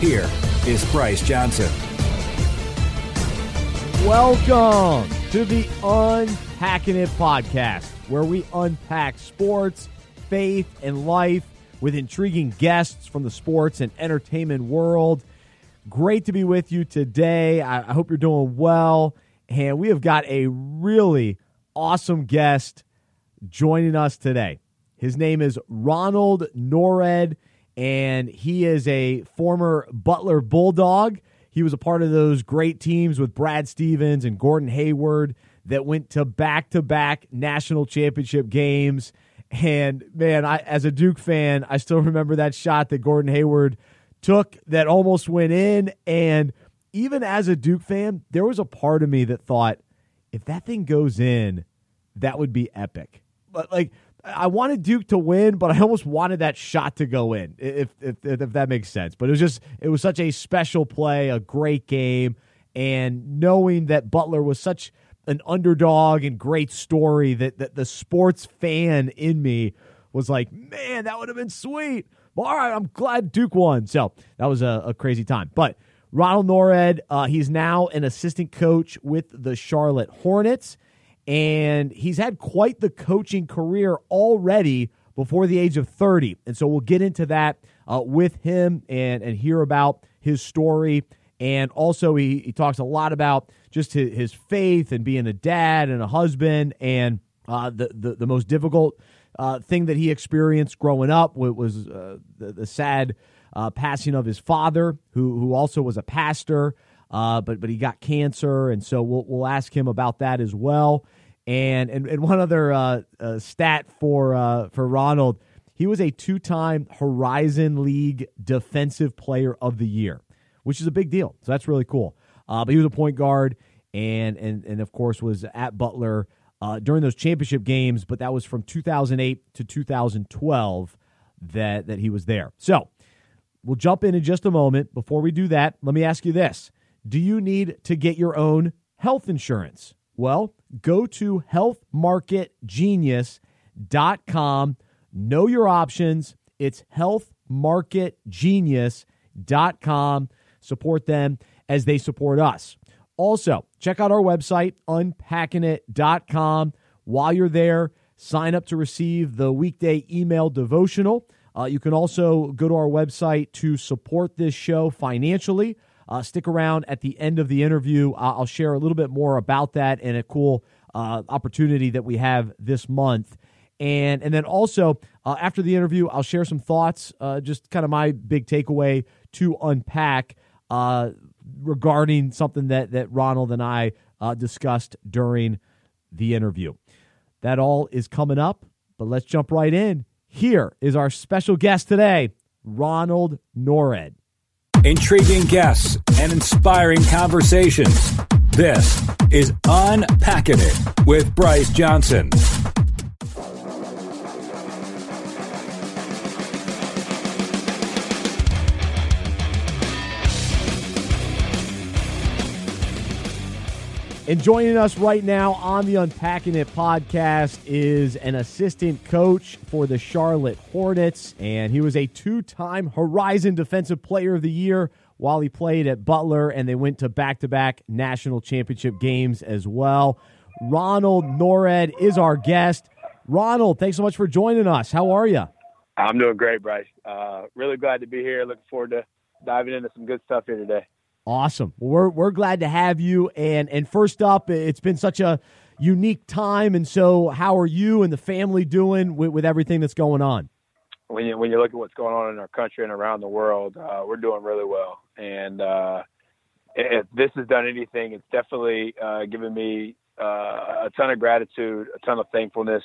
Here is Bryce Johnson. Welcome to the Unpacking It podcast, where we unpack sports, faith, and life with intriguing guests from the sports and entertainment world. Great to be with you today. I, hope you're doing well. And we have got a really awesome guest joining us today. His name is Ronald Nored and he is a former Butler Bulldog. He was a part of those great teams with Brad Stevens and Gordon Hayward that went to back to back national championship games. And man, I, as a Duke fan, I still remember that shot that Gordon Hayward took that almost went in. And even as a Duke fan, there was a part of me that thought, if that thing goes in, that would be epic. But like I wanted Duke to win, but I almost wanted that shot to go in, if, if if that makes sense. But it was just it was such a special play, a great game, and knowing that Butler was such an underdog and great story that that the sports fan in me was like, man, that would have been sweet. Well, all right, I'm glad Duke won. So that was a, a crazy time. But Ronald Nored, uh, he's now an assistant coach with the Charlotte Hornets and he's had quite the coaching career already before the age of 30. And so we'll get into that uh, with him and, and hear about his story. And also, he, he talks a lot about just his, faith and being a dad and a husband and uh, the, the, the, most difficult uh, thing that he experienced growing up was uh, the, the, sad uh, passing of his father, who, who also was a pastor. Uh, but but he got cancer, and so we'll we'll ask him about that as well. And and, and one other uh, uh, stat for uh, for Ronald, he was a two time Horizon League Defensive Player of the Year, which is a big deal. So that's really cool. Uh, but he was a point guard, and and and of course was at Butler uh, during those championship games. But that was from 2008 to 2012 that that he was there. So we'll jump in in just a moment. Before we do that, let me ask you this: Do you need to get your own health insurance? Well, go to healthmarketgenius.com. Know your options. It's healthmarketgenius.com. Support them as they support us. Also, check out our website, unpackingit.com. While you're there, sign up to receive the weekday email devotional. Uh, you can also go to our website to support this show financially. Uh, stick around at the end of the interview. I'll share a little bit more about that and a cool uh, opportunity that we have this month. And, and then also, uh, after the interview, I'll share some thoughts, uh, just kind of my big takeaway to unpack uh, regarding something that, that Ronald and I uh, discussed during the interview. That all is coming up, but let's jump right in. Here is our special guest today, Ronald Nored intriguing guests, and inspiring conversations. This is Unpacking It with Bryce Johnson. And joining us right now on the Unpacking It podcast is an assistant coach for the Charlotte Hornets. And he was a two time Horizon Defensive Player of the Year while he played at Butler. And they went to back to back national championship games as well. Ronald Nored is our guest. Ronald, thanks so much for joining us. How are you? I'm doing great, Bryce. Uh, really glad to be here. Looking forward to diving into some good stuff here today. Awesome. Well, we're we're glad to have you. And and first up, it's been such a unique time. And so, how are you and the family doing with, with everything that's going on? When you when you look at what's going on in our country and around the world, uh, we're doing really well. And uh, if this has done anything, it's definitely uh, given me uh, a ton of gratitude, a ton of thankfulness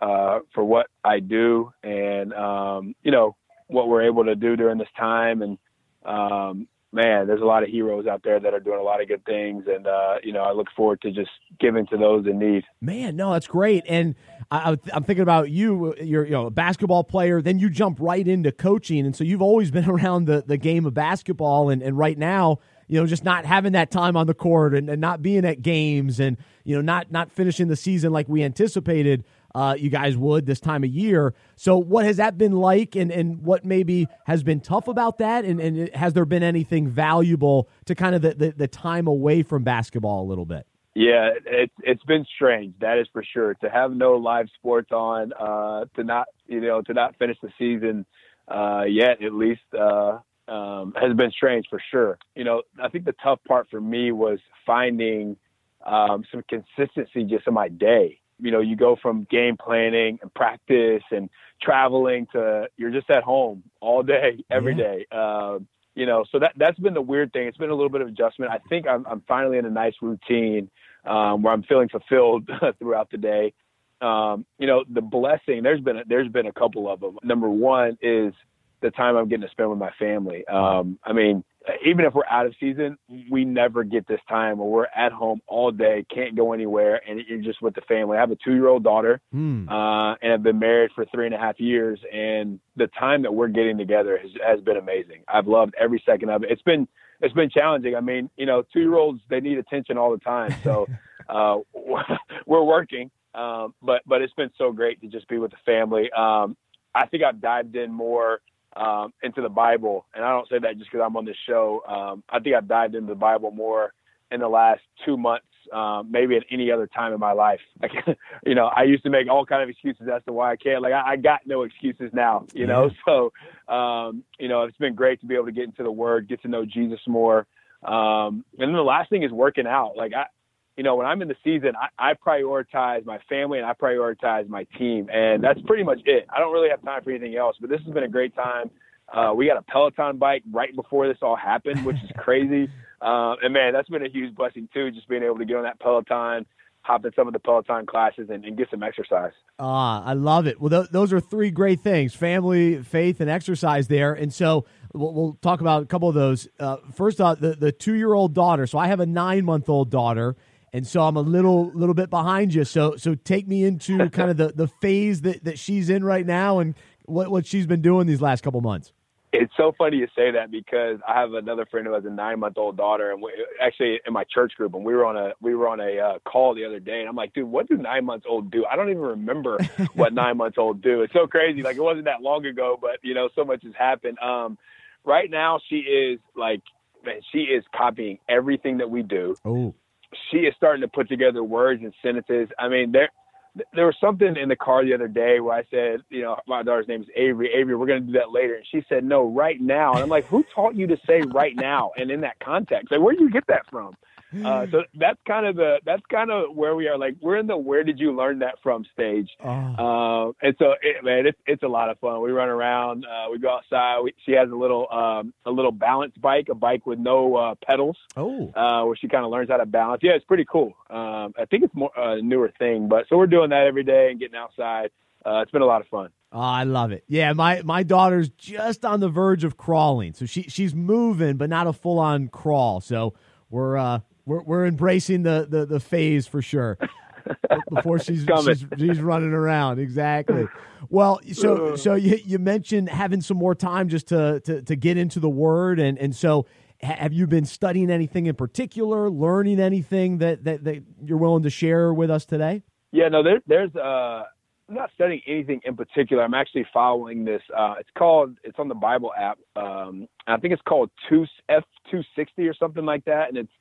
uh, for what I do, and um, you know what we're able to do during this time and um, man, there's a lot of heroes out there that are doing a lot of good things, and uh, you know, I look forward to just giving to those in need. Man, no, that's great. And I, am thinking about you. You're you know a basketball player, then you jump right into coaching, and so you've always been around the the game of basketball, and and right now. You know, just not having that time on the court and, and not being at games and, you know, not not finishing the season like we anticipated uh, you guys would this time of year. So, what has that been like, and, and what maybe has been tough about that? And, and has there been anything valuable to kind of the, the, the time away from basketball a little bit? Yeah, it's it's been strange. That is for sure. To have no live sports on, uh, to not you know to not finish the season uh, yet, at least, uh, um, has been strange for sure. You know, I think the tough part for me was finding um, some consistency just in my day you know, you go from game planning and practice and traveling to you're just at home all day, every yeah. day. Uh, you know, so that that's been the weird thing. It's been a little bit of adjustment. I think I'm I'm finally in a nice routine um, where I'm feeling fulfilled throughout the day. Um, you know, the blessing. There's been a, there's been a couple of them. Number one is the time I'm getting to spend with my family. Um, I mean, even if we're out of season, we never get this time where we're at home all day, can't go anywhere, and you're just with the family. I have a two year old daughter, mm. uh, and I've been married for three and a half years, and the time that we're getting together has, has been amazing. I've loved every second of it. It's been it's been challenging. I mean, you know, two year olds they need attention all the time, so uh, we're working. Um, but but it's been so great to just be with the family. Um, I think I've dived in more um, into the Bible, and I don't say that just because I'm on this show. Um, I think I've dived into the Bible more in the last two months, um, maybe at any other time in my life. Like, you know, I used to make all kind of excuses as to why I can't. Like, I, I got no excuses now. You know, so um, you know, it's been great to be able to get into the Word, get to know Jesus more. Um, and then the last thing is working out. Like, I, you know, when I'm in the season, I, I prioritize my family and I prioritize my team, and that's pretty much it. I don't really have time for anything else. But this has been a great time. Uh, we got a Peloton bike right before this all happened, which is crazy. Uh, and man, that's been a huge blessing too, just being able to get on that Peloton, hop in some of the Peloton classes, and, and get some exercise. Ah, I love it. Well, th- those are three great things: family, faith, and exercise. There, and so we'll, we'll talk about a couple of those. Uh, first, uh, the the two year old daughter. So I have a nine month old daughter and so I'm a little little bit behind you. So so take me into kind of the, the phase that, that she's in right now and what what she's been doing these last couple months. It's so funny you say that because I have another friend who has a nine month old daughter, and we, actually in my church group, and we were on a we were on a uh, call the other day, and I'm like, dude, what do nine months old do? I don't even remember what nine months old do. It's so crazy. Like it wasn't that long ago, but you know, so much has happened. Um, right now, she is like, man, she is copying everything that we do. Oh she is starting to put together words and sentences. I mean, there there was something in the car the other day where I said, you know, my daughter's name is Avery. Avery, we're going to do that later. And she said, no, right now. And I'm like, who taught you to say right now? And in that context, like, where do you get that from? Uh, so that's kind of the that's kind of where we are. Like we're in the where did you learn that from stage. Oh. Uh, and so it, man, it's it's a lot of fun. We run around, uh, we go outside. We, she has a little um, a little balance bike, a bike with no uh, pedals. Oh, uh, where she kind of learns how to balance. Yeah, it's pretty cool. Um, I think it's more a newer thing, but so we're doing that every day and getting outside. Uh, it's been a lot of fun. Oh, I love it. Yeah, my my daughter's just on the verge of crawling, so she she's moving, but not a full on crawl. So we're uh, we're we're embracing the the, the phase for sure. Before she's, she's she's running around exactly. Well, so so you you mentioned having some more time just to to, to get into the word and and so have you been studying anything in particular, learning anything that that, that you're willing to share with us today? Yeah, no, there, there's uh I'm not studying anything in particular. I'm actually following this. Uh, it's called. It's on the Bible app. Um, I think it's called two F two sixty or something like that, and it's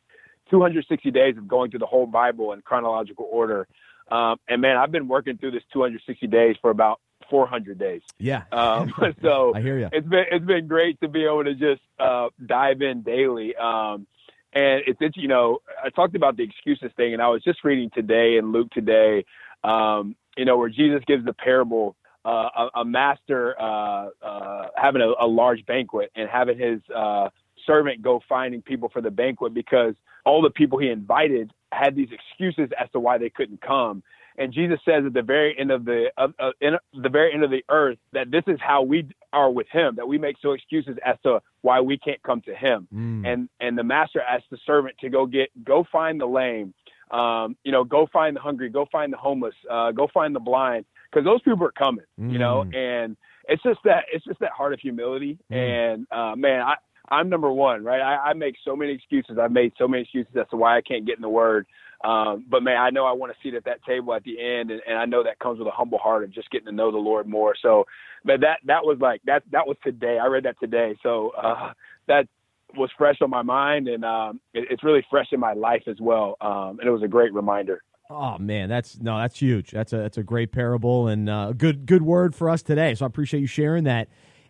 260 days of going through the whole Bible in chronological order. Um, and man, I've been working through this 260 days for about 400 days. Yeah. Um, so I hear you. It's been it's been great to be able to just uh, dive in daily. Um, and it's, it's you know I talked about the excuses thing, and I was just reading today in Luke today, um, you know, where Jesus gives the parable. Uh, a, a, master uh, uh having a, a, large banquet and having his uh, servant go finding people for the banquet because all the people he invited had these excuses as to why they couldn't come. And Jesus says at the very end of the uh, uh, in the very end of the earth that this is how we are with Him. That we make so excuses as to why we can't come to Him. Mm. And and the master asks the servant to go get go find the lame, um, you know, go find the hungry, go find the homeless, uh, go find the blind, because those people are coming. Mm. You know, mm. and it's just that it's just that heart of humility. Mm. And uh, man, I I'm number one, right? I, I make so many excuses. I've made so many excuses as to why I can't get in the Word. Um, but man, I know I want to sit at that table at the end, and, and I know that comes with a humble heart of just getting to know the Lord more. So, but that that was like that that was today. I read that today, so uh, that was fresh on my mind, and um, it, it's really fresh in my life as well. Um, and it was a great reminder. Oh man, that's no, that's huge. That's a that's a great parable and a uh, good good word for us today. So I appreciate you sharing that.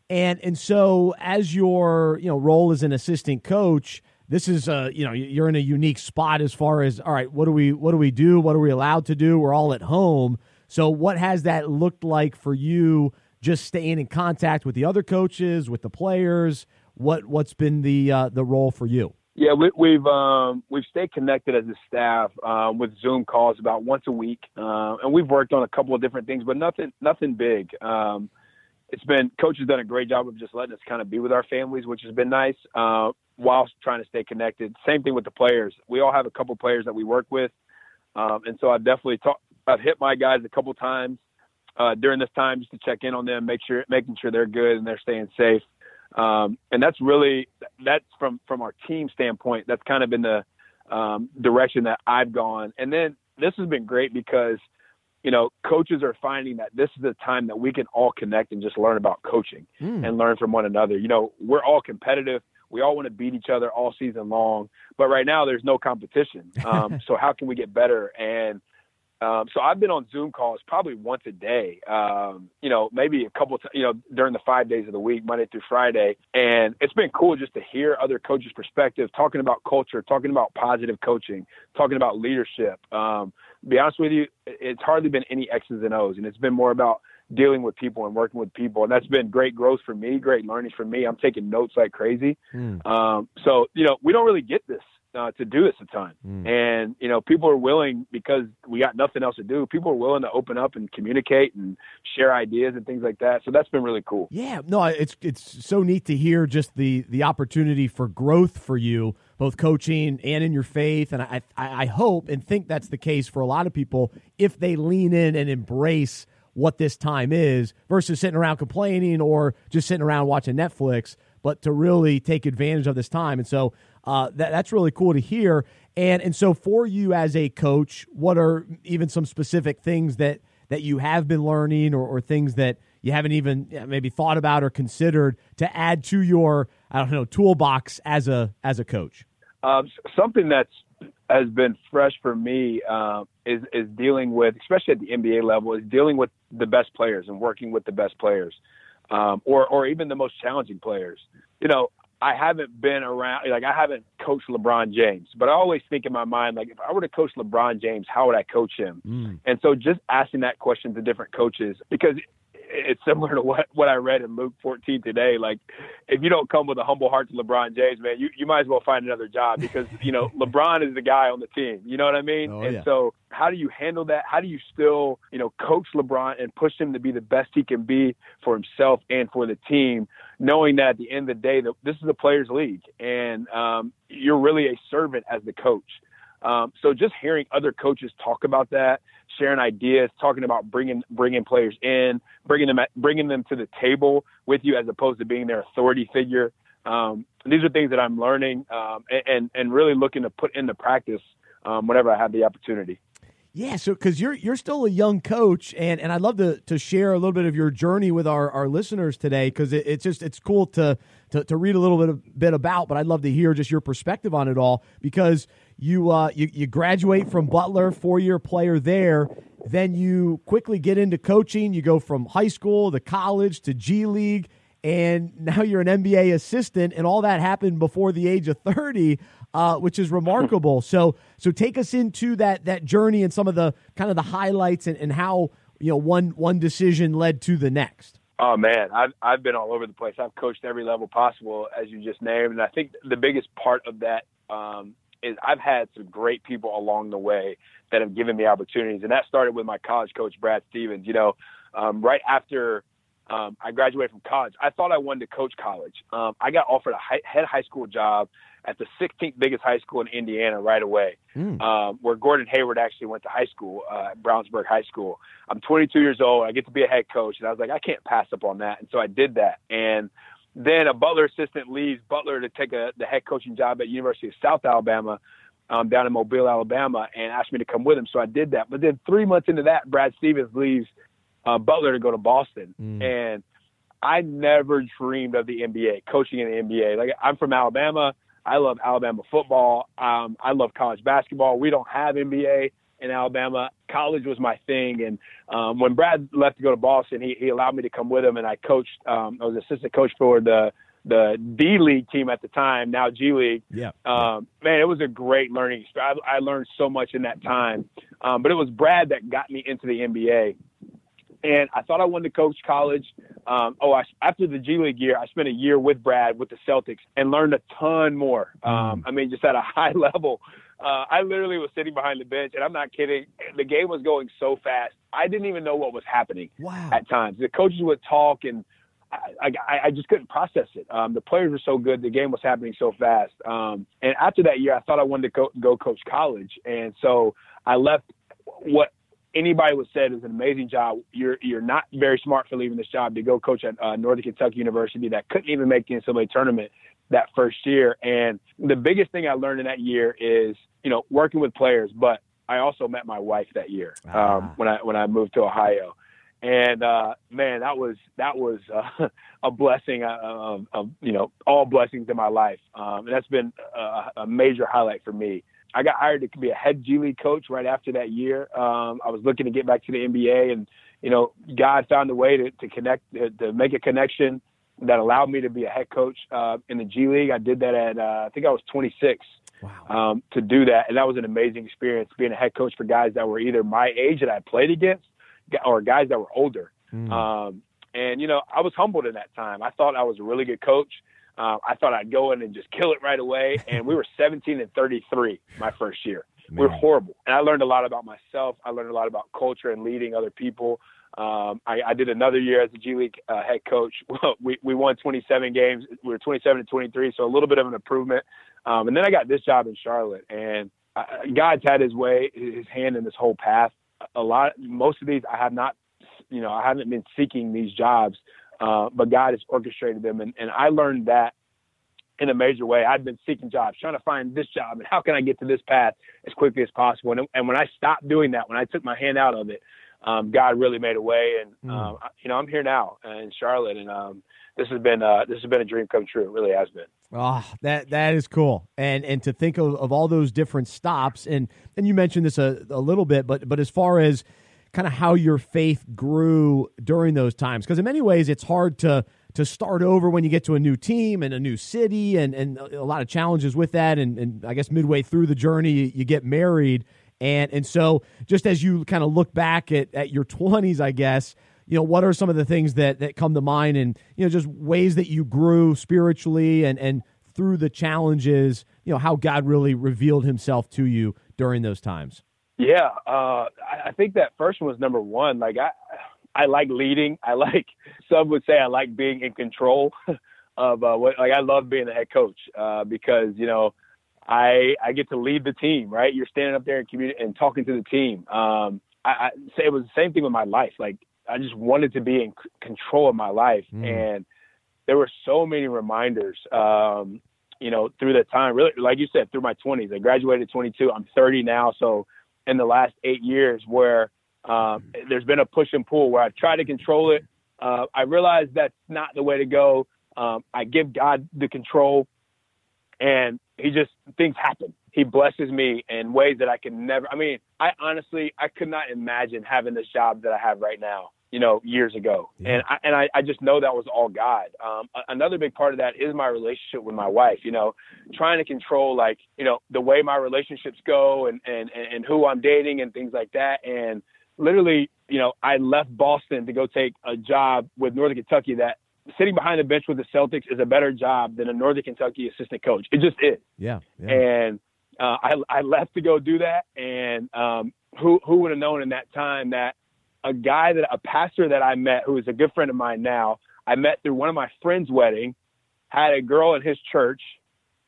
And and so as your you know role as an assistant coach this is uh you know you're in a unique spot as far as all right what do we what do we do? What are we allowed to do? We're all at home. So what has that looked like for you just staying in contact with the other coaches with the players? What what's been the uh, the role for you? Yeah we, have um, we've stayed connected as a staff um, with zoom calls about once a week uh, and we've worked on a couple of different things but nothing nothing big. Um, it's been coach has done a great job of just letting us kind of be with our families, which has been nice. Uh, whilst trying to stay connected. Same thing with the players. We all have a couple players that we work with, um, and so I've definitely talked. I've hit my guys a couple times uh, during this time just to check in on them, make sure making sure they're good and they're staying safe. Um, and that's really that's from from our team standpoint. That's kind of been the um, direction that I've gone. And then this has been great because you know, coaches are finding that this is the time that we can all connect and just learn about coaching mm. and learn from one another. You know, we're all competitive. We all want to beat each other all season long, but right now there's no competition. Um, so how can we get better? And um, so I've been on Zoom calls probably once a day. Um, you know, maybe a couple, you know, during the five days of the week, Monday through Friday, and it's been cool just to hear other coaches' perspective, talking about culture, talking about positive coaching, talking about leadership. Um, be honest with you, it's hardly been any X's and O's, and it's been more about dealing with people and working with people, and that's been great growth for me, great learning for me. I'm taking notes like crazy. Mm. Um, so you know, we don't really get this uh, to do this a ton, mm. and you know, people are willing because we got nothing else to do. People are willing to open up and communicate and share ideas and things like that. So that's been really cool. Yeah, no, it's it's so neat to hear just the the opportunity for growth for you both coaching and in your faith. And I, I, hope and think that's the case for a lot of people if they lean in and embrace what this time is versus sitting around complaining or just sitting around watching Netflix, but to really take advantage of this time. And so uh, that, that's really cool to hear. And and so for you as a coach, what are even some specific things that that you have been learning or, or things that you haven't even maybe thought about or considered to add to your I don't know toolbox as a as a coach? Um, something that's has been fresh for me uh, is is dealing with, especially at the NBA level, is dealing with the best players and working with the best players, um, or or even the most challenging players. You know, I haven't been around, like I haven't coached LeBron James, but I always think in my mind, like if I were to coach LeBron James, how would I coach him? Mm. And so just asking that question to different coaches, because it's similar to what what I read in Luke 14 today. Like, if you don't come with a humble heart to LeBron James, man, you you might as well find another job because you know LeBron is the guy on the team. You know what I mean? Oh, and yeah. so, how do you handle that? How do you still you know coach LeBron and push him to be the best he can be for himself and for the team, knowing that at the end of the day, that this is a players' league, and um, you're really a servant as the coach. Um, so just hearing other coaches talk about that, sharing ideas, talking about bringing bringing players in, bringing them bringing them to the table with you as opposed to being their authority figure. Um, these are things that I'm learning um, and and really looking to put into practice um, whenever I have the opportunity. Yeah, so because you're you're still a young coach, and, and I'd love to to share a little bit of your journey with our, our listeners today because it, it's just it's cool to, to to read a little bit of, bit about, but I'd love to hear just your perspective on it all because you uh you, you graduate from Butler, four year player there, then you quickly get into coaching. You go from high school to college to G League, and now you're an NBA assistant, and all that happened before the age of thirty uh, which is remarkable. so so take us into that that journey and some of the kind of the highlights and, and how you know one one decision led to the next. Oh man, I've I've been all over the place. I've coached every level possible, as you just named, and I think the biggest part of that um, is I've had some great people along the way that have given me opportunities, and that started with my college coach Brad Stevens. You know, um, right after um, I graduated from college, I thought I wanted to coach college. Um, I got offered a high, head high school job at the 16th biggest high school in Indiana right away, mm. um, where Gordon Hayward actually went to high school uh, Brownsburg High School. I'm 22 years old. I get to be a head coach, and I was like, I can't pass up on that, and so I did that. And then a Butler assistant leaves Butler to take a, the head coaching job at University of South Alabama. Um, down in Mobile, Alabama, and asked me to come with him. So I did that. But then three months into that, Brad Stevens leaves uh, Butler to go to Boston, mm. and I never dreamed of the NBA, coaching in the NBA. Like I'm from Alabama. I love Alabama football. Um, I love college basketball. We don't have NBA in Alabama. College was my thing, and um, when Brad left to go to Boston, he, he allowed me to come with him, and I coached. Um, I was assistant coach for the the D League team at the time, now G League. Yeah. Um, man, it was a great learning experience. I, I learned so much in that time. Um, but it was Brad that got me into the NBA and I thought I wanted to coach college. Um, oh, I, after the G League year, I spent a year with Brad with the Celtics and learned a ton more. Um, mm. I mean, just at a high level. Uh, I literally was sitting behind the bench, and I'm not kidding. The game was going so fast, I didn't even know what was happening. Wow. At times, the coaches would talk, and I, I, I just couldn't process it. Um, the players were so good, the game was happening so fast. Um, and after that year, I thought I wanted to go, go coach college, and so I left what anybody would say it was an amazing job. You're you're not very smart for leaving this job to go coach at uh, Northern Kentucky University that couldn't even make the NCAA tournament that first year. And the biggest thing I learned in that year is you know working with players, but I also met my wife that year ah. um, when I when I moved to Ohio. And uh, man, that was that was uh, a blessing uh, of, of, you know all blessings in my life, um, and that's been a, a major highlight for me. I got hired to be a head G League coach right after that year. Um, I was looking to get back to the NBA, and you know, God found a way to, to connect, to, to make a connection that allowed me to be a head coach uh, in the G League. I did that at uh, I think I was 26 wow. um, to do that, and that was an amazing experience being a head coach for guys that were either my age that I played against, or guys that were older. Mm. Um, and you know, I was humbled in that time. I thought I was a really good coach. Uh, I thought I'd go in and just kill it right away. And we were 17 and 33 my first year. Man. We were horrible. And I learned a lot about myself. I learned a lot about culture and leading other people. Um, I, I, did another year as a G League uh, head coach. we, we won 27 games. We were 27 and 23, so a little bit of an improvement. Um, and then I got this job in Charlotte, and uh, God's had His way, His hand in this whole path. A lot, most of these, I have not, you know, I haven't been seeking these jobs. Uh, but God has orchestrated them. And, and I learned that in a major way. I'd been seeking jobs, trying to find this job, and how can I get to this path as quickly as possible. And, and when I stopped doing that, when I took my hand out of it, um, God really made a way. And mm. um, you know, I'm here now in Charlotte, and um, this has been uh, this has been a dream come true. It really has been. Oh, that that is cool, and and to think of, of all those different stops, and and you mentioned this a, a little bit, but but as far as kind of how your faith grew during those times. Because in many ways it's hard to to start over when you get to a new team and a new city and, and a lot of challenges with that. And, and i guess midway through the journey you get married. And and so just as you kind of look back at, at your 20s i guess you know what are some of the things that that come to mind? And you know just ways that you grew spiritually and and through the challenges you know how god really revealed himself to you during those times yeah, uh, I, I think that first one was number one. Like I, I like leading. I like some would say I like being in control of uh, what. Like I love being the head coach uh, because you know I I get to lead the team. Right, you're standing up there and communi- and talking to the team. Um, I, I say it was the same thing with my life. Like I just wanted to be in c- control of my life, mm. and there were so many reminders. Um, you know, through that time, really, like you said, through my 20s. I graduated 22. I'm 30 now, so in the last eight years where um, there's been a push and pull where I've tried to control it. Uh, I realize that's not the way to go. Um, I give God the control, and He just things happen. He blesses me in ways that I can never. I mean, I honestly I could not imagine having this job that I have right now you know, years ago. And I, and I, I just know that was all God. Um, another big part of that is my relationship with my wife, you know, trying to control like, you know, the way my relationships go and, and, and who I'm dating and things like that. And literally, you know, I left Boston to go take a job with Northern Kentucky that sitting behind the bench with the Celtics is a better job than a Northern Kentucky assistant coach. It just is. Yeah. yeah. And uh, I, I left to go do that. And um, who who would have known in that time that a guy that a pastor that I met who is a good friend of mine now, I met through one of my friends' wedding, had a girl in his church,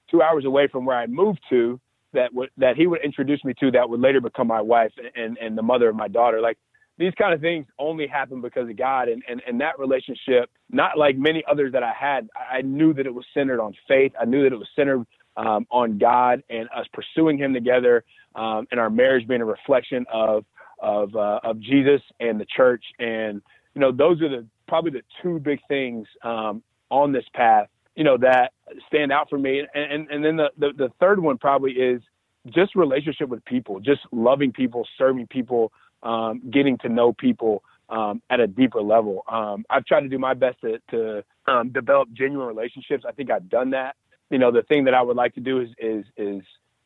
two hours away from where I moved to, that would that he would introduce me to that would later become my wife and and the mother of my daughter. Like these kind of things only happen because of God and, and, and that relationship, not like many others that I had, I knew that it was centered on faith. I knew that it was centered um, on God and us pursuing him together um, and our marriage being a reflection of of uh, of Jesus and the church. And you know, those are the probably the two big things um, on this path. You know that stand out for me. And and, and then the, the the third one probably is just relationship with people, just loving people, serving people, um, getting to know people um, at a deeper level. Um, I've tried to do my best to, to um, develop genuine relationships. I think I've done that. You know, the thing that I would like to do is is is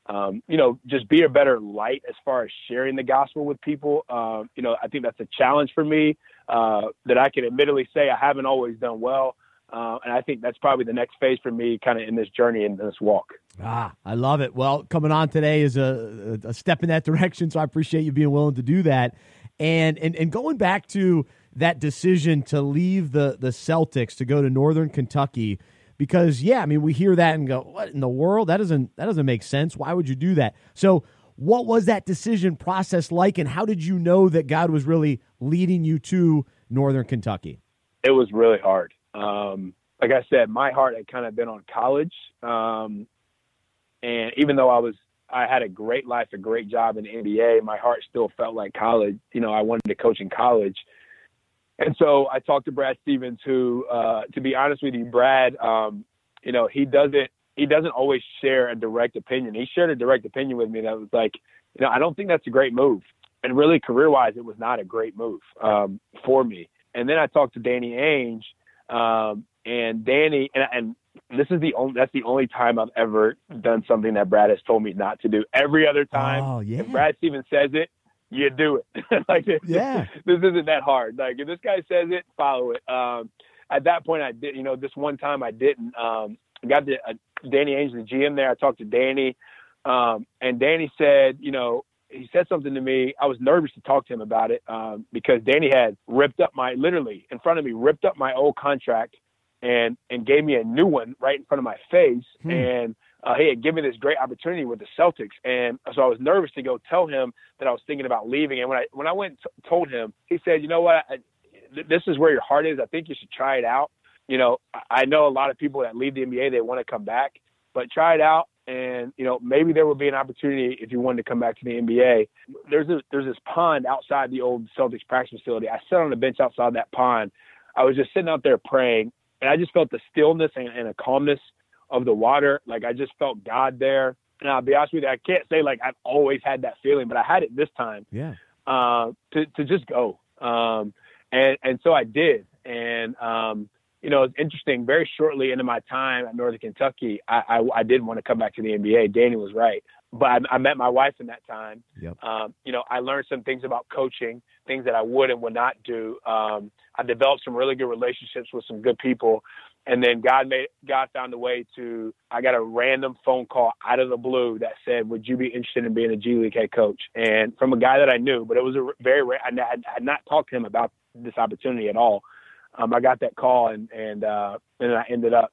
um, you know, just be a better light as far as sharing the gospel with people. Um, you know, I think that's a challenge for me uh, that I can admittedly say I haven't always done well. Uh, and I think that's probably the next phase for me, kind of in this journey and this walk. Ah, I love it. Well, coming on today is a, a step in that direction, so I appreciate you being willing to do that. And and and going back to that decision to leave the the Celtics to go to Northern Kentucky because yeah, I mean we hear that and go, what in the world? That doesn't that doesn't make sense. Why would you do that? So what was that decision process like and how did you know that God was really leading you to Northern Kentucky? It was really hard. Um, like I said, my heart had kind of been on college. Um, and even though I was I had a great life, a great job in the NBA, my heart still felt like college. You know, I wanted to coach in college. And so I talked to Brad Stevens, who, uh, to be honest with you, Brad, um, you know, he doesn't he doesn't always share a direct opinion. He shared a direct opinion with me that was like, you know, I don't think that's a great move. And really, career wise, it was not a great move um, for me. And then I talked to Danny Ainge, um, and Danny, and, and this is the only that's the only time I've ever done something that Brad has told me not to do. Every other time, oh, yeah. if Brad Stevens says it, you do it. like yeah, this isn't that hard. Like if this guy says it, follow it. Um, at that point, I did. You know, this one time I didn't. Um, I got the uh, Danny Ainge, the GM there. I talked to Danny, um, and Danny said, you know, he said something to me. I was nervous to talk to him about it um, because Danny had ripped up my literally in front of me, ripped up my old contract and and gave me a new one right in front of my face. Hmm. And uh, he had given this great opportunity with the Celtics, and so I was nervous to go tell him that I was thinking about leaving. And when I when I went and t- told him, he said, "You know what? I, this is where your heart is. I think you should try it out. You know, I know a lot of people that leave the NBA they want to come back, but try it out." And you know maybe there will be an opportunity if you wanted to come back to the NBA. There's a, there's this pond outside the old Celtics practice facility. I sat on the bench outside that pond. I was just sitting out there praying, and I just felt the stillness and, and a calmness of the water. Like I just felt God there. And I'll be honest with you, I can't say like I've always had that feeling, but I had it this time. Yeah. Uh, to to just go. Um, and and so I did. And um, you know, it's interesting. Very shortly into my time at Northern Kentucky, I, I, I did want to come back to the NBA. Danny was right, but I, I met my wife in that time. Yep. Um, you know, I learned some things about coaching, things that I would and would not do. Um, I developed some really good relationships with some good people, and then God made God found a way to. I got a random phone call out of the blue that said, "Would you be interested in being a G League head coach?" And from a guy that I knew, but it was a very rare. I had not talked to him about this opportunity at all um, I got that call and and uh, and I ended up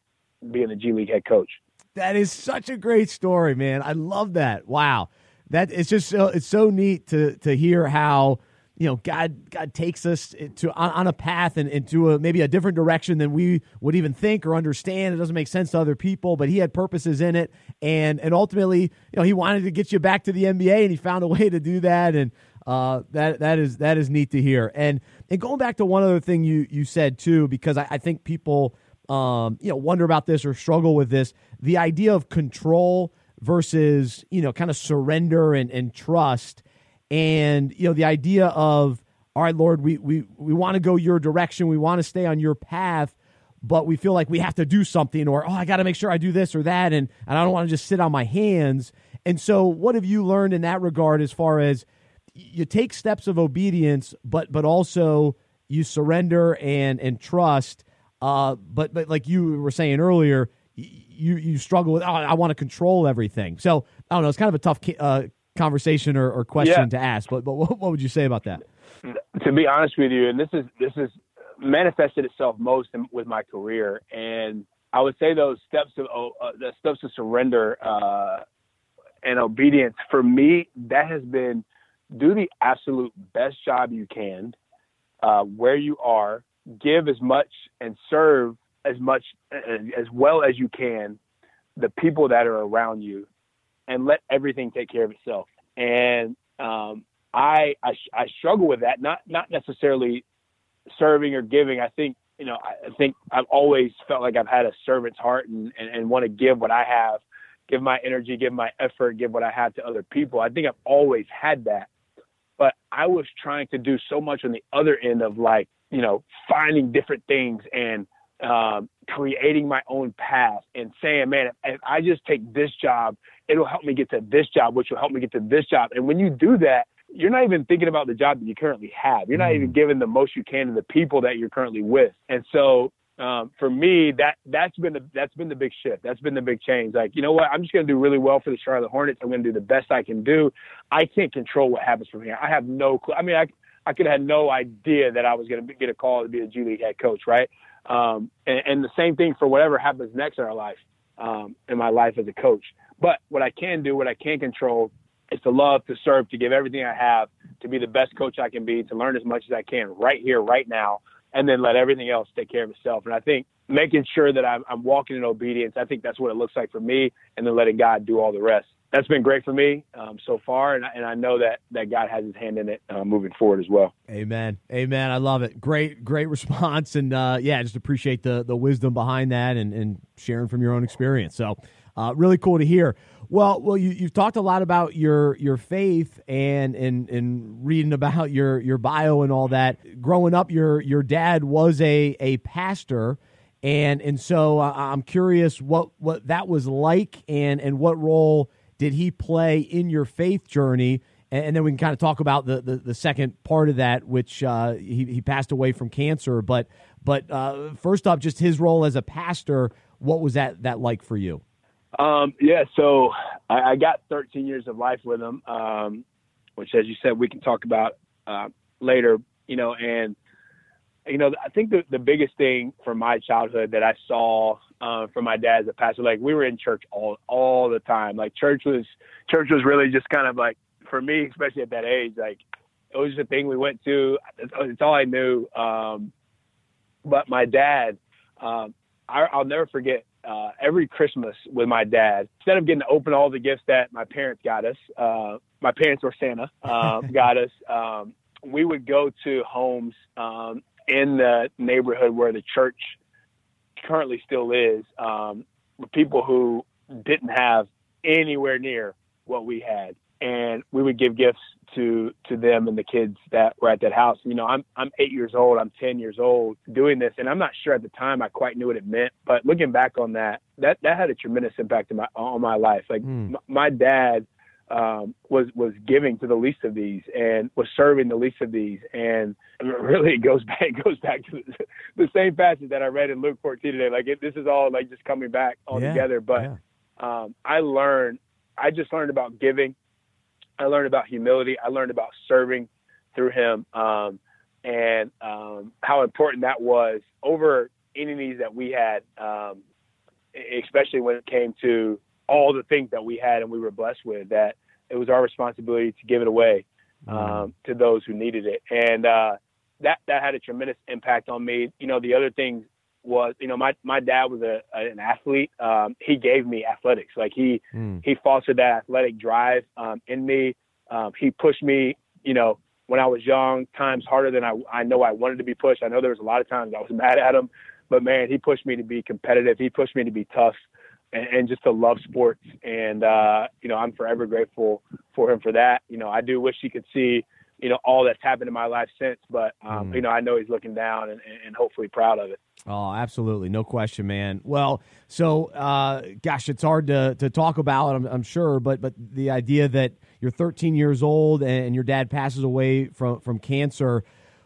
being the G League head coach. That is such a great story, man. I love that. Wow, that it's just so it's so neat to to hear how you know God God takes us to on, a path and into a maybe a different direction than we would even think or understand. It doesn't make sense to other people, but He had purposes in it, and and ultimately, you know, He wanted to get you back to the NBA, and He found a way to do that, and uh, that that is that is neat to hear. And and going back to one other thing you you said too, because I, I think people um, you know wonder about this or struggle with this, the idea of control versus you know kind of surrender and, and trust, and you know the idea of all right, Lord, we we we want to go your direction, we want to stay on your path. But we feel like we have to do something, or oh, I got to make sure I do this or that, and, and I don't want to just sit on my hands. And so, what have you learned in that regard as far as you take steps of obedience, but but also you surrender and and trust. Uh, but but like you were saying earlier, you you struggle with. Oh, I want to control everything. So I don't know. It's kind of a tough uh, conversation or, or question yeah. to ask. But but what, what would you say about that? To be honest with you, and this is this is manifested itself most in, with my career, and I would say those steps of uh, the steps of surrender uh, and obedience for me that has been do the absolute best job you can uh, where you are, give as much and serve as much as well as you can the people that are around you, and let everything take care of itself. And um, I, I, I struggle with that. Not not necessarily serving or giving. I think you know I, think I've always felt like I've had a servant's heart and, and, and want to give what I have, give my energy, give my effort, give what I have to other people. I think I've always had that. But I was trying to do so much on the other end of like, you know, finding different things and um, creating my own path and saying, man, if, if I just take this job, it'll help me get to this job, which will help me get to this job. And when you do that, you're not even thinking about the job that you currently have. You're not even mm. giving the most you can to the people that you're currently with. And so um, for me, that that's been the that's been the big shift. That's been the big change. Like, you know what? I'm just going to do really well for the Charlotte Hornets. I'm going to do the best I can do. I can't control what happens from here. I have no clue. I mean, I I could have had no idea that I was going to get a call to be a G League head coach, right? Um, and, and the same thing for whatever happens next in our life, um, in my life as a coach. But what I can do, what I can control, is to love, to serve, to give everything I have, to be the best coach I can be, to learn as much as I can right here, right now, and then let everything else take care of itself. And I think making sure that I'm, I'm walking in obedience, I think that's what it looks like for me, and then letting God do all the rest. That's been great for me um, so far, and I, and I know that that God has His hand in it uh, moving forward as well. Amen, amen. I love it. Great, great response, and uh, yeah, just appreciate the the wisdom behind that and, and sharing from your own experience. So, uh, really cool to hear. Well, well, you, you've talked a lot about your your faith and and and reading about your your bio and all that. Growing up, your your dad was a a pastor, and and so I'm curious what what that was like, and and what role did he play in your faith journey? And, then we can kind of talk about the, the, the second part of that, which uh, he he passed away from cancer. But but uh, first up, just his role as a pastor. What was that that like for you? Um, yeah, so I, I, got 13 years of life with him, um, which, as you said, we can talk about uh, later. You know, and you know, I think the the biggest thing from my childhood that I saw uh, from my dad as a pastor, like we were in church all all the time. Like church was church was really just kind of like for me, especially at that age, like it was just a thing we went to. It's, it's all I knew. Um, but my dad, um, I, I'll never forget uh, every Christmas with my dad. Instead of getting to open all the gifts that my parents got us, uh, my parents or Santa uh, got us, um, we would go to homes um, in the neighborhood where the church currently still is, um, with people who didn't have anywhere near what we had and we would give gifts to to them and the kids that were at that house. You know, I'm I'm eight years old. I'm ten years old doing this, and I'm not sure at the time I quite knew what it meant. But looking back on that, that that had a tremendous impact on my on my life. Like mm. m- my dad um, was was giving to the least of these and was serving the least of these, and really it goes back it goes back to the, the same passage that I read in Luke 14 today. Like it, this is all like just coming back all yeah, together. But yeah. um, I learned, I just learned about giving I learned about humility. I learned about serving through him, um, and um, how important that was over any needs that we had, um, especially when it came to all the things that we had and we were blessed with. That it was our responsibility to give it away mm. to those who needed it, and uh, that that had a tremendous impact on me. You know, the other things was, you know, my my dad was a, a an athlete. Um, he gave me athletics. Like he mm. he fostered that athletic drive um, in me. Um, he pushed me, you know, when I was young, times harder than I I know I wanted to be pushed. I know there was a lot of times I was mad at him, but man, he pushed me to be competitive. He pushed me to be tough. And, and just to love sports, and uh, you know I'm forever grateful for him for that. You know I do wish he could see you know all that's happened in my life since. But um, mm. you know, I know he's looking down and, and hopefully proud of it. Oh, absolutely, no question, man. Well, so uh, gosh, it's hard to to talk about. I'm, I'm, sure, but but the idea that you're 13 years old and your dad passes away from from cancer,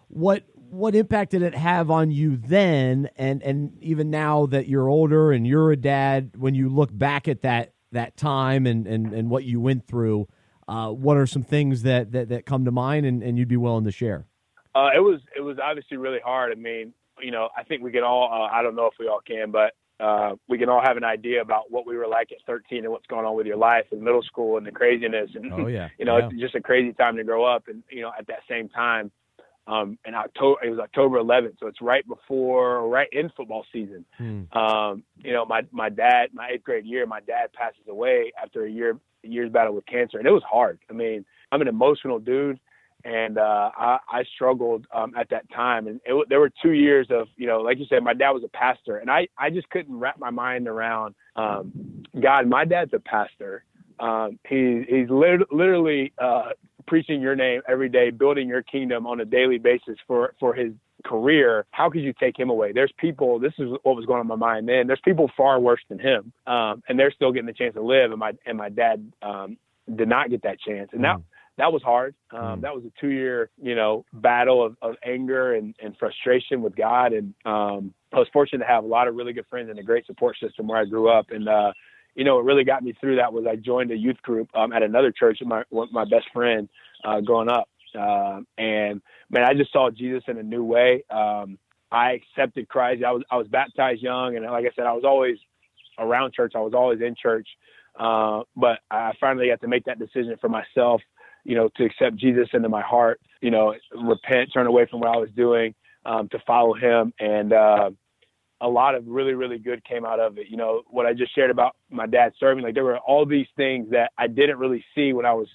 what what impact did it have on you then, and and even now that you're older and you're a dad? When you look back at that that time and and, and what you went through, uh, what are some things that, that that come to mind, and, and you'd be willing to share? Uh, it was it was obviously really hard. I mean, you know, I think we can all. Uh, I don't know if we all can, but uh, we can all have an idea about what we were like at 13 and what's going on with your life in middle school and the craziness. And oh yeah, you know, yeah. it's just a crazy time to grow up. And you know, at that same time, um, in October, it was October 11th, so it's right before, right in football season. Hmm. Um, you know, my my dad, my eighth grade year, my dad passes away after a year year's battle with cancer, and it was hard. I mean, I'm an emotional dude and uh, I, I struggled um, at that time. And it, there were two years of, you know, like you said, my dad was a pastor, and I, I just couldn't wrap my mind around um, God. My dad's a pastor. Um, he, he's lit- literally uh, preaching your name every day, building your kingdom on a daily basis for for his career. How could you take him away? There's people. This is what was going on in my mind then. There's people far worse than him, um, and they're still getting the chance to live. And my and my dad um, did not get that chance, and that that was hard. Um, Mm. That was a two year, you know, battle of, of anger and, and frustration with God. And um, I was fortunate to have a lot of really good friends and a great support system where I grew up. And, uh, you know, what really got me through that was I joined a youth group um, at another church with my, with my best friend uh, growing up. Uh, and man, I just saw Jesus in a new way. Um, I accepted Christ. I was, I was baptized young. And like I said, I was always around church. I was always in church. Uh, but I finally got to make that decision for myself you know, to accept Jesus into my heart, you know, repent, turn away from what I was doing, um, to follow him. And, uh, a lot of really, really good came out of it. You know, what I just shared about my dad serving, like there were all these things that I didn't really see when I was,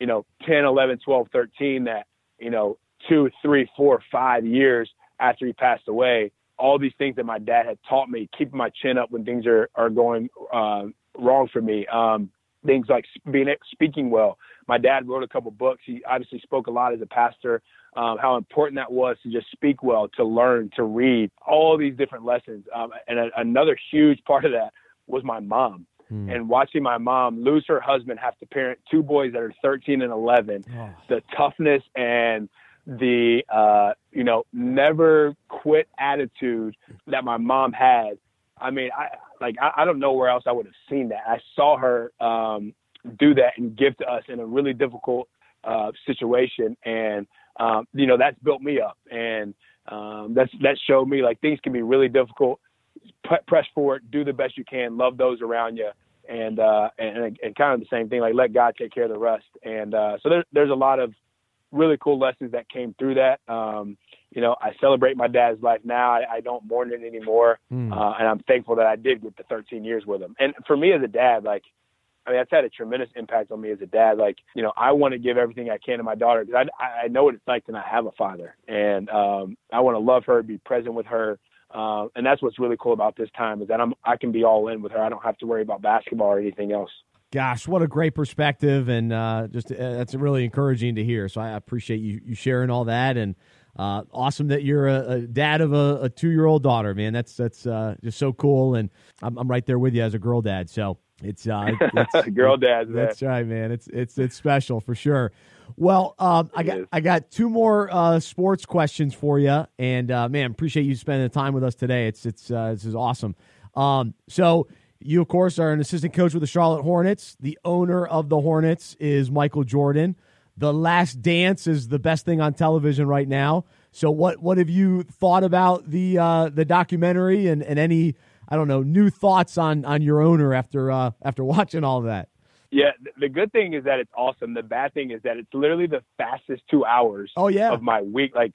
you know, 10, 11, 12, 13, that, you know, two, three, four, five years after he passed away, all these things that my dad had taught me, keeping my chin up when things are, are going, uh, wrong for me. Um, things like being speaking well. My dad wrote a couple books. He obviously spoke a lot as a pastor. Um, how important that was to just speak well, to learn, to read, all these different lessons. Um, and a, another huge part of that was my mom. Hmm. And watching my mom lose her husband, have to parent two boys that are 13 and 11, Oh. the toughness and the uh, you know never quit attitude that my mom had. I mean, I like I, I don't know where else I would have seen that. I saw her um, do that and give to us in a really difficult uh, situation, and um, you know that's built me up, and um, that's that showed me like things can be really difficult. P- press forward, do the best you can, love those around you, and uh, and and kind of the same thing. Like let God take care of the rest. And uh, so there's there's a lot of really cool lessons that came through that. Um, you know, I celebrate my dad's life now. I, I don't mourn it anymore, Hmm. uh, and I'm thankful that I did get the 13 years with him. And for me as a dad, like, I mean, that's had a tremendous impact on me as a dad. Like, you know, I want to give everything I can to my daughter because I, I know what it's like to not have a father, and um, I want to love her, be present with her. Uh, and that's what's really cool about this time is that I'm I can be all in with her. I don't have to worry about basketball or anything else. Gosh, what a great perspective, and uh, just uh, that's really encouraging to hear. So I appreciate you, you sharing all that, and uh, awesome that you're a, a dad of a, a two year old daughter, man. That's that's uh, just so cool, and I'm, I'm right there with you as a girl dad. So it's uh, it's Girl dads, man. That's right, man. It's it's it's special for sure. Well, um, I got. I got two more uh, sports questions for you, and uh, man, appreciate you spending the time with us today. It's it's uh, this is awesome. Um, so you of course are an assistant coach with the Charlotte Hornets. The owner of the Hornets is Michael Jordan. The Last Dance is the best thing on television right now. So what what have you thought about the uh, the documentary and, and any I don't know new thoughts on on your owner after uh, after watching all that? Yeah, the good thing is that it's awesome. The bad thing is that it's literally the fastest two hours Oh yeah, of my week. Like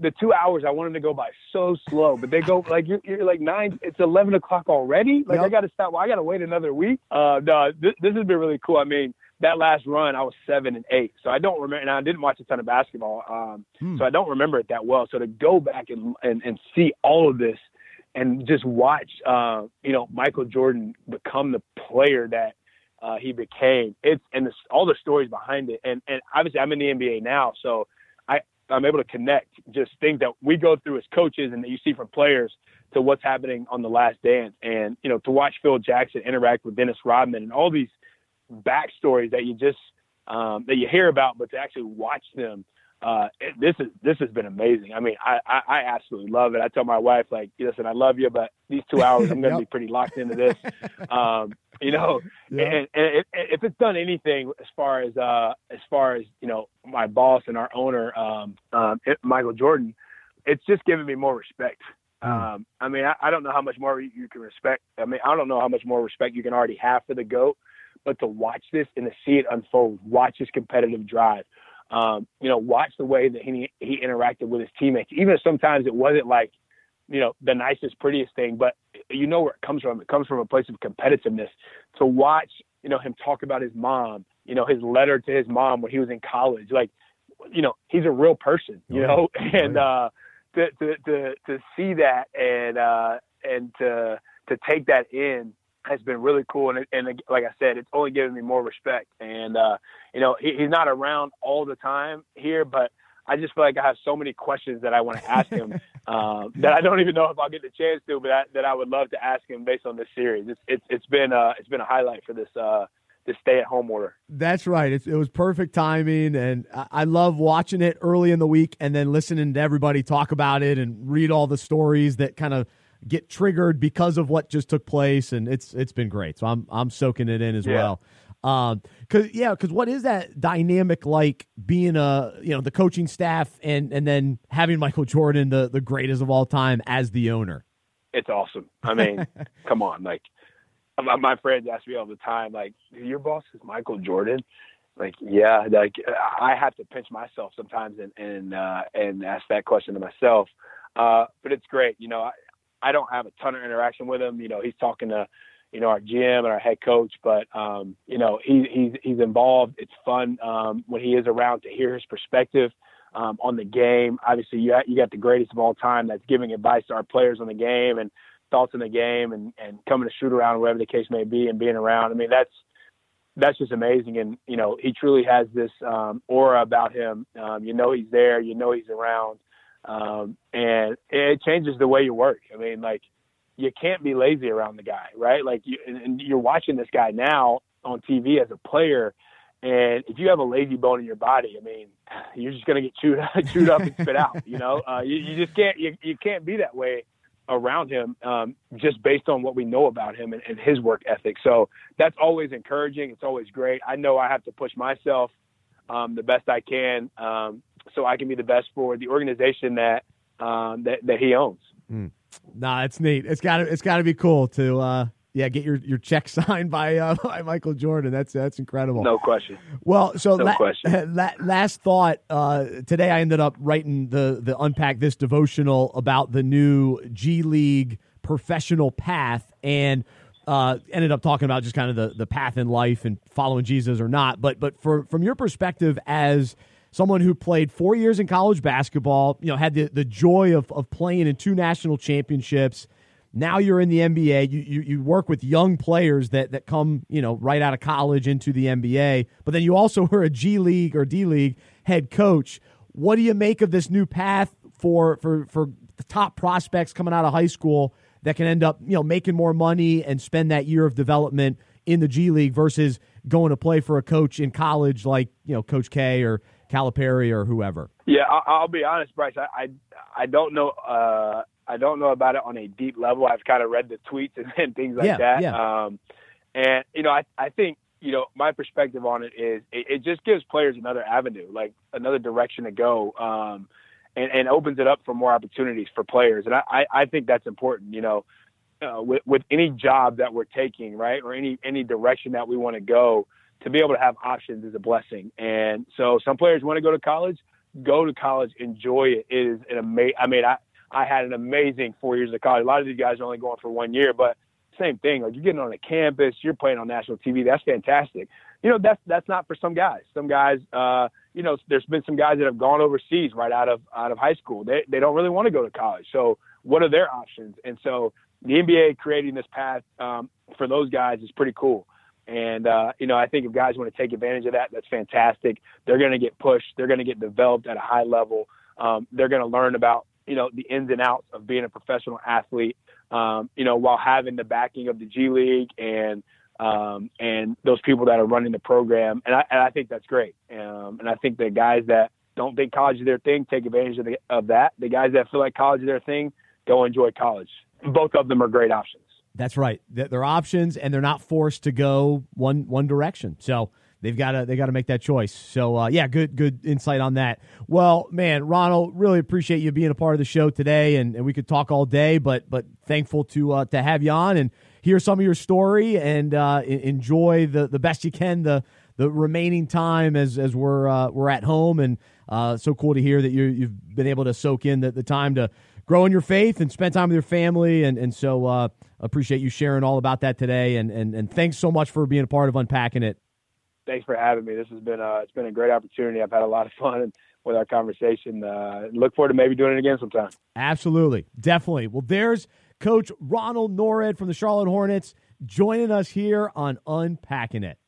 the two hours, I wanted to go by so slow, but they go like you're, you're like nine. It's eleven o'clock already. Like I got to stop. Well, I got to wait another week. Uh, no, this, this has been really cool. I mean, that last run, I was seven and eight, so I don't remember. And I didn't watch a ton of basketball, um, Hmm. so I don't remember it that well. So to go back and and, and see all of this and just watch, uh, you know, Michael Jordan become the player that uh, he became. It's and all the stories behind it, and and obviously I'm in the NBA now, so I I'm able to connect just things that we go through as coaches and that you see from players to what's happening on the Last Dance, and you know to watch Phil Jackson interact with Dennis Rodman and all these backstories that you just um, that you hear about, but to actually watch them uh, it, this is this has been amazing. I mean, I, I, I absolutely love it. I tell my wife like, listen, I love you, but these two hours, I'm going to yep. be pretty locked into this. Um, you know, yeah. and, and it, if it's done anything as far as uh, as far as you know, my boss and our owner, um, um, Michael Jordan, it's just given me more respect. Hmm. Um, I mean, I, I don't know how much more you, you can respect. I mean, I don't know how much more respect you can already have for the goat, but to watch this and to see it unfold, watch his competitive drive, um, you know, watch the way that he he interacted with his teammates. Even if sometimes it wasn't like, you know, the nicest, prettiest thing, but you know where it comes from. It comes from a place of competitiveness. To watch, you know, him talk about his mom, you know, his letter to his mom when he was in college, like, you know, he's a real person, you know, and uh, to to to to see that and uh, and to to take that in has been really cool. And, and like I said, it's only given me more respect. And, uh, you know, he, he's not around all the time here, but I just feel like I have so many questions that I want to ask him uh, that I don't even know if I'll get the chance to, but I, that I would love to ask him based on this series. It's, it's, it's been, uh, it's been a highlight for this, uh, this stay at home order. That's right. It, it was perfect timing. And I, I love watching it early in the week and then listening to everybody talk about it and read all the stories that kind of, get triggered because of what just took place, and it's it's been great. So I'm I'm soaking it in as yeah. well. Um, cause yeah, because what is that dynamic like being a you know the coaching staff and and then having Michael Jordan, the the greatest of all time, as the owner? It's awesome. I mean, come on, like my friends ask me all the time, like your boss is Michael Jordan. Like, yeah, like I have to pinch myself sometimes and and uh, and ask that question to myself. Uh, but it's great, you know. I, I don't have a ton of interaction with him. You know, he's talking to, you know, our GM and our head coach, but um, you know, he, he's he's involved. It's fun um, when he is around to hear his perspective um, on the game. Obviously, you you got the greatest of all time that's giving advice to our players on the game and thoughts on the game and and coming to shoot around whatever the case may be and being around. I mean, that's that's just amazing. And you know, he truly has this um, aura about him. Um, you know, he's there. You know, he's around um, and it changes the way you work. I mean, like you can't be lazy around the guy, right? Like you, and you're watching this guy now on TV as a player, and if you have a lazy bone in your body, I mean, you're just gonna get chewed chewed up and spit out. You know, uh, you, you just can't you, you can't be that way around him um, just based on what we know about him and, and his work ethic. So that's always encouraging. It's always great. I know I have to push myself um, the best I can um, so I can be the best for the organization that um, that that he owns. Mm. Nah, it's neat. It's got it's got to be cool to uh, yeah get your, your check signed by uh, by Michael Jordan. That's that's incredible. No question. Well, so no la- question. La- last thought. Uh, today I ended up writing the the unpack this devotional about the new G League professional path and. Uh, ended up talking about just kind of the, the path in life and following Jesus or not. But but for from your perspective as someone who played four years in college basketball, you know, had the, the joy of, of playing in two national championships. Now you're in the NBA. You, you, you work with young players that, that come, you know, right out of college into the NBA. But then you also were a G League or D League head coach. What do you make of this new path for, for, for the top prospects coming out of high school that can end up, you know, making more money and spend that year of development in the G League versus going to play for a coach in college like, you know, Coach K or Calipari or whoever? Yeah, I'll be honest, Bryce. I I, I don't know. Uh, I don't know about it on a deep level. I've kind of read the tweets and, and things like yeah, that. Yeah. Um, and you know, I I think you know my perspective on it is it, it just gives players another avenue, like another direction to go. Um, and, and opens it up for more opportunities for players. And I, I, think that's important, you know, uh, with, with any job that we're taking, right, or any any direction that we want to go to be able to have options is a blessing. And so some players want to go to college, go to college, enjoy it. It is an amazing. I mean, I I had an amazing four years of college. A lot of these guys are only going for one year, but same thing. Like you're getting on a campus, you're playing on national TV. That's fantastic. You know, that's that's not for some guys. Some guys, uh, you know, there's been some guys that have gone overseas right out of out of high school. They they don't really want to go to college. So what are their options? And so the NBA creating this path um, for those guys is pretty cool. And, uh, you know, I think if guys want to take advantage of that, that's fantastic. They're going to get pushed. They're going to get developed at a high level. Um, they're going to learn about, you know, the ins and outs of being a professional athlete, um, you know, while having the backing of the G League and, um, and those people that are running the program. And I, and I think that's great. Um, and I think the guys that don't think college is their thing, take advantage of, the, of that. The guys that feel like college is their thing, go enjoy college. Both of them are great options. That's right. They're options, and they're not forced to go one one direction. So they've got to they got to make that choice. So uh, yeah, good good insight on that. Well, man, Ronald, really appreciate you being a part of the show today, and, and we could talk all day, but but thankful to uh, to have you on and hear some of your story and uh, enjoy the the best you can the the remaining time as as we're uh, we're at home and uh, so cool to hear that you you've been able to soak in the, the time to grow in your faith and spend time with your family and and so uh, appreciate you sharing all about that today and, and and thanks so much for being a part of unpacking it. Thanks for having me. This has been uh, it's been a great opportunity. I've had a lot of fun with our conversation. Uh, look forward to maybe doing it again sometime. Absolutely, definitely. Well, there's Coach Ronald Nored from the Charlotte Hornets joining us here on Unpacking It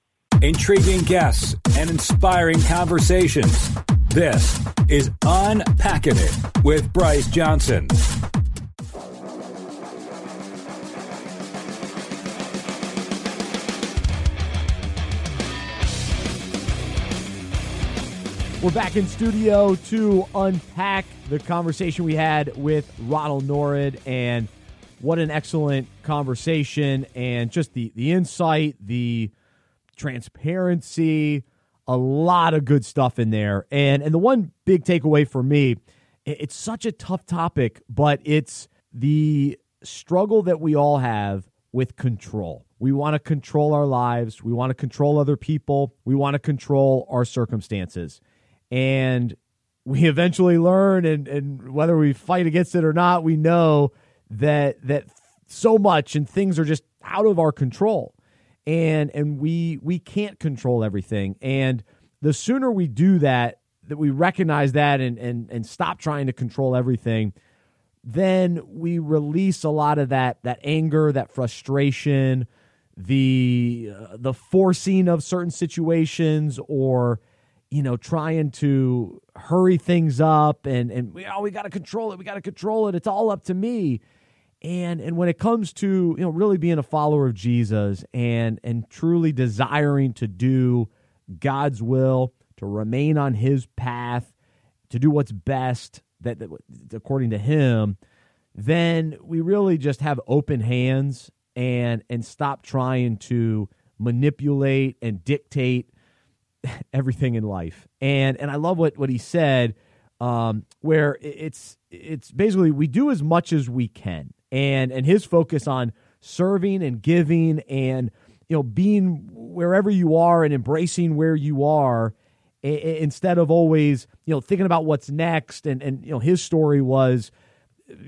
intriguing guests, and inspiring conversations. This is Unpacking It with Bryce Johnson. We're back in studio to unpack the conversation we had with Ronald Nored and what an excellent conversation and just the the insight, the transparency, a lot of good stuff in there. And and the one big takeaway for me, it's such a tough topic, but it's the struggle that we all have with control. We want to control our lives, we want to control other people, we want to control our circumstances. And we eventually learn and, and whether we fight against it or not, we know that that so much and things are just out of our control. And and we we can't control everything. And the sooner we do that that we recognize that and and and stop trying to control everything then we release a lot of that that anger that frustration the uh, the forcing of certain situations or you know trying to hurry things up and and we oh we got to control it. We got to control it. It's all up to me and and when it comes to you know really being a follower of Jesus and and truly desiring to do God's will, to remain on His path, to do what's best that, that according to Him, then we really just have open hands and and stop trying to manipulate and dictate everything in life. And and I love what what he said, um, where it's it's basically we do as much as we can and and his focus on serving and giving and you know being wherever you are and embracing where you are instead of always you know thinking about what's next. And and you know his story was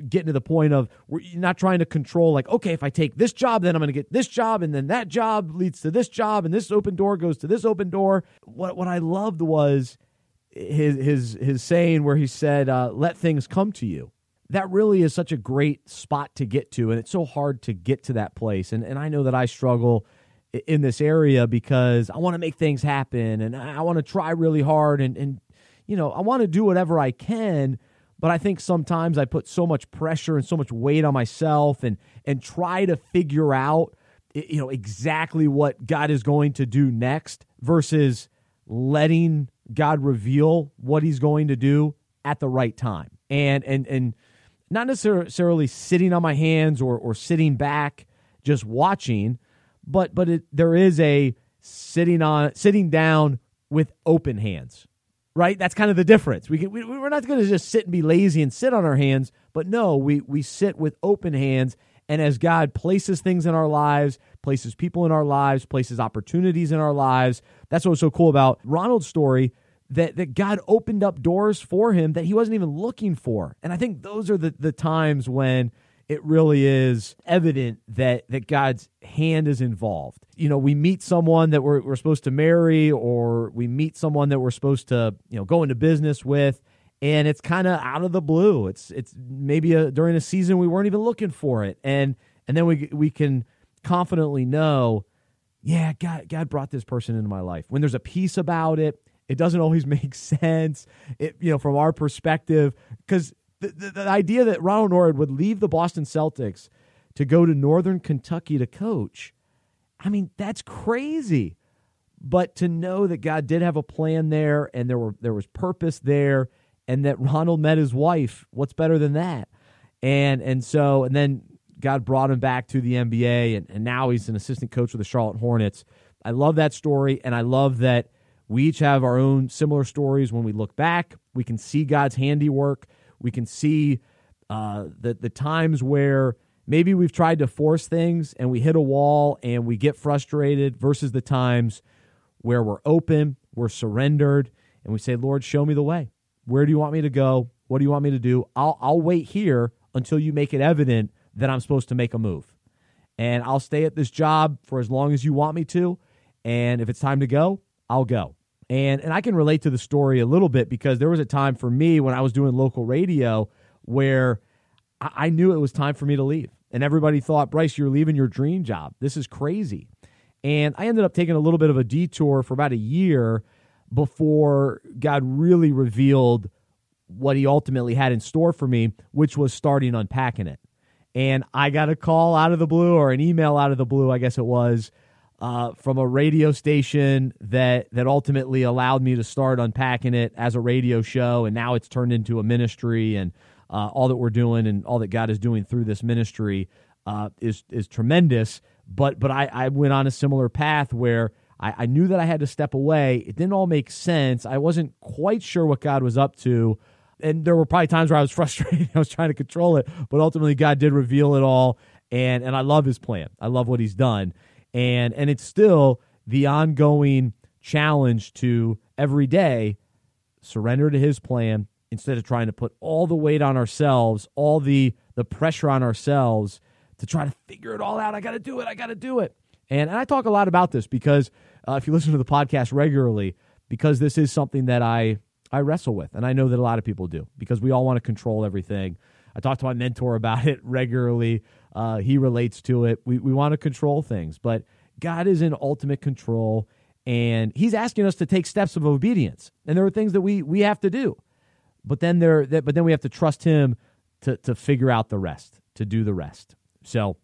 getting to the point of we're not trying to control like okay if i take this job then i'm going to get this job and then that job leads to this job and this open door goes to this open door. What what i loved was his his his saying where he said uh, let things come to you that really is such a great spot to get to and it's so hard to get to that place and and I know that I struggle in this area because I want to make things happen and I want to try really hard and and you know I want to do whatever I can but I think sometimes I put so much pressure and so much weight on myself and and try to figure out you know exactly what God is going to do next versus letting God reveal what he's going to do at the right time. And and and not necessarily sitting on my hands or, or sitting back just watching, but but it, there is a sitting on sitting down with open hands, right? That's kind of the difference. We, can, we we're not going to just sit and be lazy and sit on our hands, but no, we we sit with open hands. And as God places things in our lives, places people in our lives, places opportunities in our lives, that's what was so cool about Ronald's story that that God opened up doors for him that he wasn't even looking for. And I think those are the, the times when it really is evident that that God's hand is involved. You know, we meet someone that we're, we're supposed to marry, or we meet someone that we're supposed to, you know, go into business with, and it's kind of out of the blue. It's it's maybe a, during a season we weren't even looking for it, and and then we we can confidently know, yeah, God God brought this person into my life. When there's a peace about it, it doesn't always make sense, it, you know, from our perspective, because the, the, the, idea that Ronald Nored would leave the Boston Celtics to go to Northern Kentucky to coach, I mean, that's crazy. but to know that God did have a plan there and there were there was purpose there and that Ronald met his wife, what's better than that? And and so and then God brought him back to the NBA and, and now he's an assistant coach with the Charlotte Hornets. I love that story and I love that we each have our own similar stories when we look back. We can see God's handiwork. We can see uh, the the times where maybe we've tried to force things and we hit a wall and we get frustrated versus the times where we're open, we're surrendered, and we say, Lord, show me the way. Where do you want me to go? What do you want me to do? I'll, I'll wait here until you make it evident that I'm supposed to make a move. And I'll stay at this job for as long as you want me to. And if it's time to go, I'll go. And, and I can relate to the story a little bit because there was a time for me when I was doing local radio where I, I knew it was time for me to leave. And everybody thought, Bryce, you're leaving your dream job. This is crazy. And I ended up taking a little bit of a detour for about a year before God really revealed what he ultimately had in store for me, which was starting unpacking it. And I got a call out of the blue or an email out of the blue, I guess it was, uh, from a radio station that that ultimately allowed me to start unpacking it as a radio show, and now it's turned into a ministry, and uh, all that we're doing and all that God is doing through this ministry uh, is is tremendous. But but I, I went on a similar path where I, I knew that I had to step away. It didn't all make sense. I wasn't quite sure what God was up to. And there were probably times where I was frustrated. I was trying to control it, but ultimately God did reveal it all. And and I love his plan. I love what he's done. And and it's still the ongoing challenge to every day surrender to his plan instead of trying to put all the weight on ourselves, all the the pressure on ourselves to try to figure it all out. I got to do it. I got to do it. And, and I talk a lot about this because uh, if you listen to the podcast regularly, because this is something that I I wrestle with, and I know that a lot of people do because we all want to control everything. I talk to my mentor about it regularly. Uh, he relates to it. We we want to control things, but God is in ultimate control, and He's asking us to take steps of obedience. And there are things that we we have to do, but then there but then we have to trust Him to to figure out the rest, to do the rest. So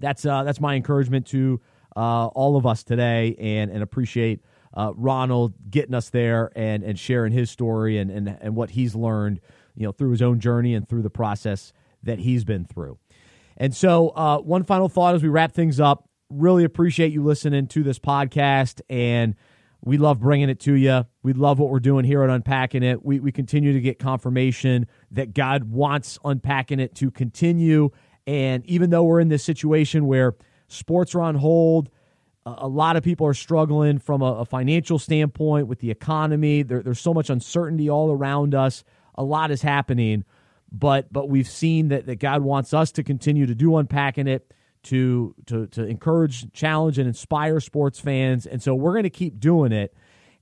that's uh, that's my encouragement to uh, all of us today, and and appreciate uh, Ronald getting us there and and sharing his story and and and what he's learned, you know, through his own journey and through the process that he's been through. And so, uh, one final thought as we wrap things up. Really appreciate you listening to this podcast, and we love bringing it to you. We love what we're doing here at Unpacking It. We we continue to get confirmation that God wants Unpacking It to continue and even though we're in this situation where sports are on hold, a lot of people are struggling from a, financial standpoint with the economy. There, there's so much uncertainty all around us. A lot is happening, but but we've seen that, that God wants us to continue to do unpacking it, to to to encourage, challenge, and inspire sports fans. And so we're going to keep doing it.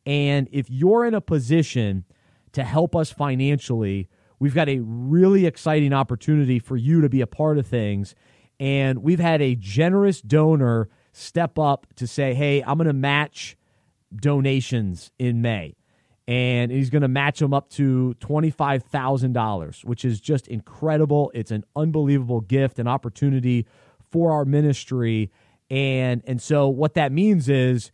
And if you're in a position to help us financially, We've got a really exciting opportunity for you to be a part of things. And we've had a generous donor step up to say, hey, I'm going to match donations in May. And he's going to match them up to $25,000, which is just incredible. It's an unbelievable gift and opportunity for our ministry. And, and so what that means is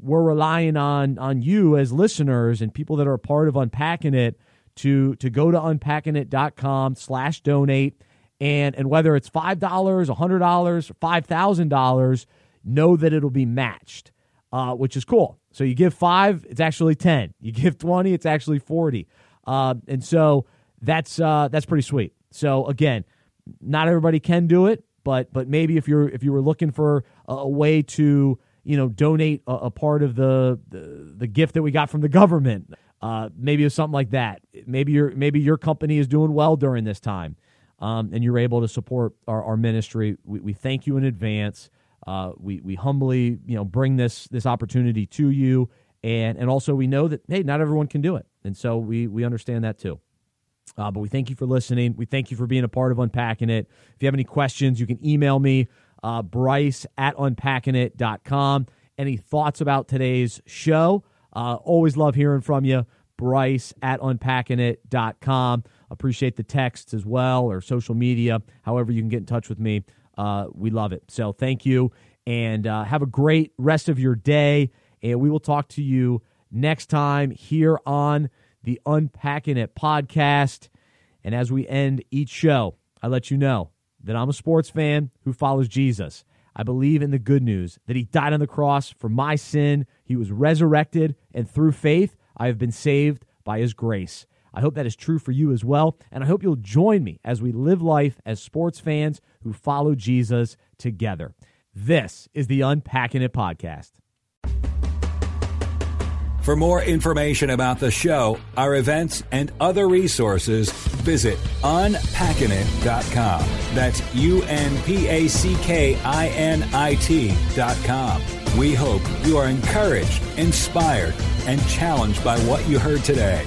we're relying on, on you as listeners and people that are a part of unpacking it to to go to unpackingit.com slash donate and and whether it's five dollars, a hundred dollars, five thousand dollars, know that it'll be matched, uh, which is cool. So you give five, it's actually ten. You give twenty, it's actually forty, uh, and so that's uh, that's pretty sweet. So again, not everybody can do it, but but maybe if you're if you were looking for a, a way to you know donate a, a part of the, the the gift that we got from the government uh, maybe it's something like that. Maybe your maybe your company is doing well during this time, um, and you're able to support our, our ministry. We, we, thank you in advance. Uh, we we humbly you know bring this this opportunity to you, and and also we know that hey, not everyone can do it, and so we we understand that too. Uh, but we thank you for listening. We thank you for being a part of Unpacking It. If you have any questions, you can email me, uh, Bryce at unpackingit.com. Any thoughts about today's show? Uh, always love hearing from you. Bryce at unpackingit.com. Appreciate the texts as well or social media, however you can get in touch with me. Uh, we love it. So thank you and uh, have a great rest of your day. And we will talk to you next time here on the Unpacking It podcast. And as we end each show, I let you know that I'm a sports fan who follows Jesus. I believe in the good news that he died on the cross for my sin, he was resurrected, and through faith, I have been saved by his grace. I hope that is true for you as well. And I hope you'll join me as we live life as sports fans who follow Jesus together. This is the Unpacking It podcast. For more information about the show, our events, and other resources, visit unpackinit.com. That's U N P A C K I N I T.com. We hope you are encouraged, inspired, and challenged by what you heard today.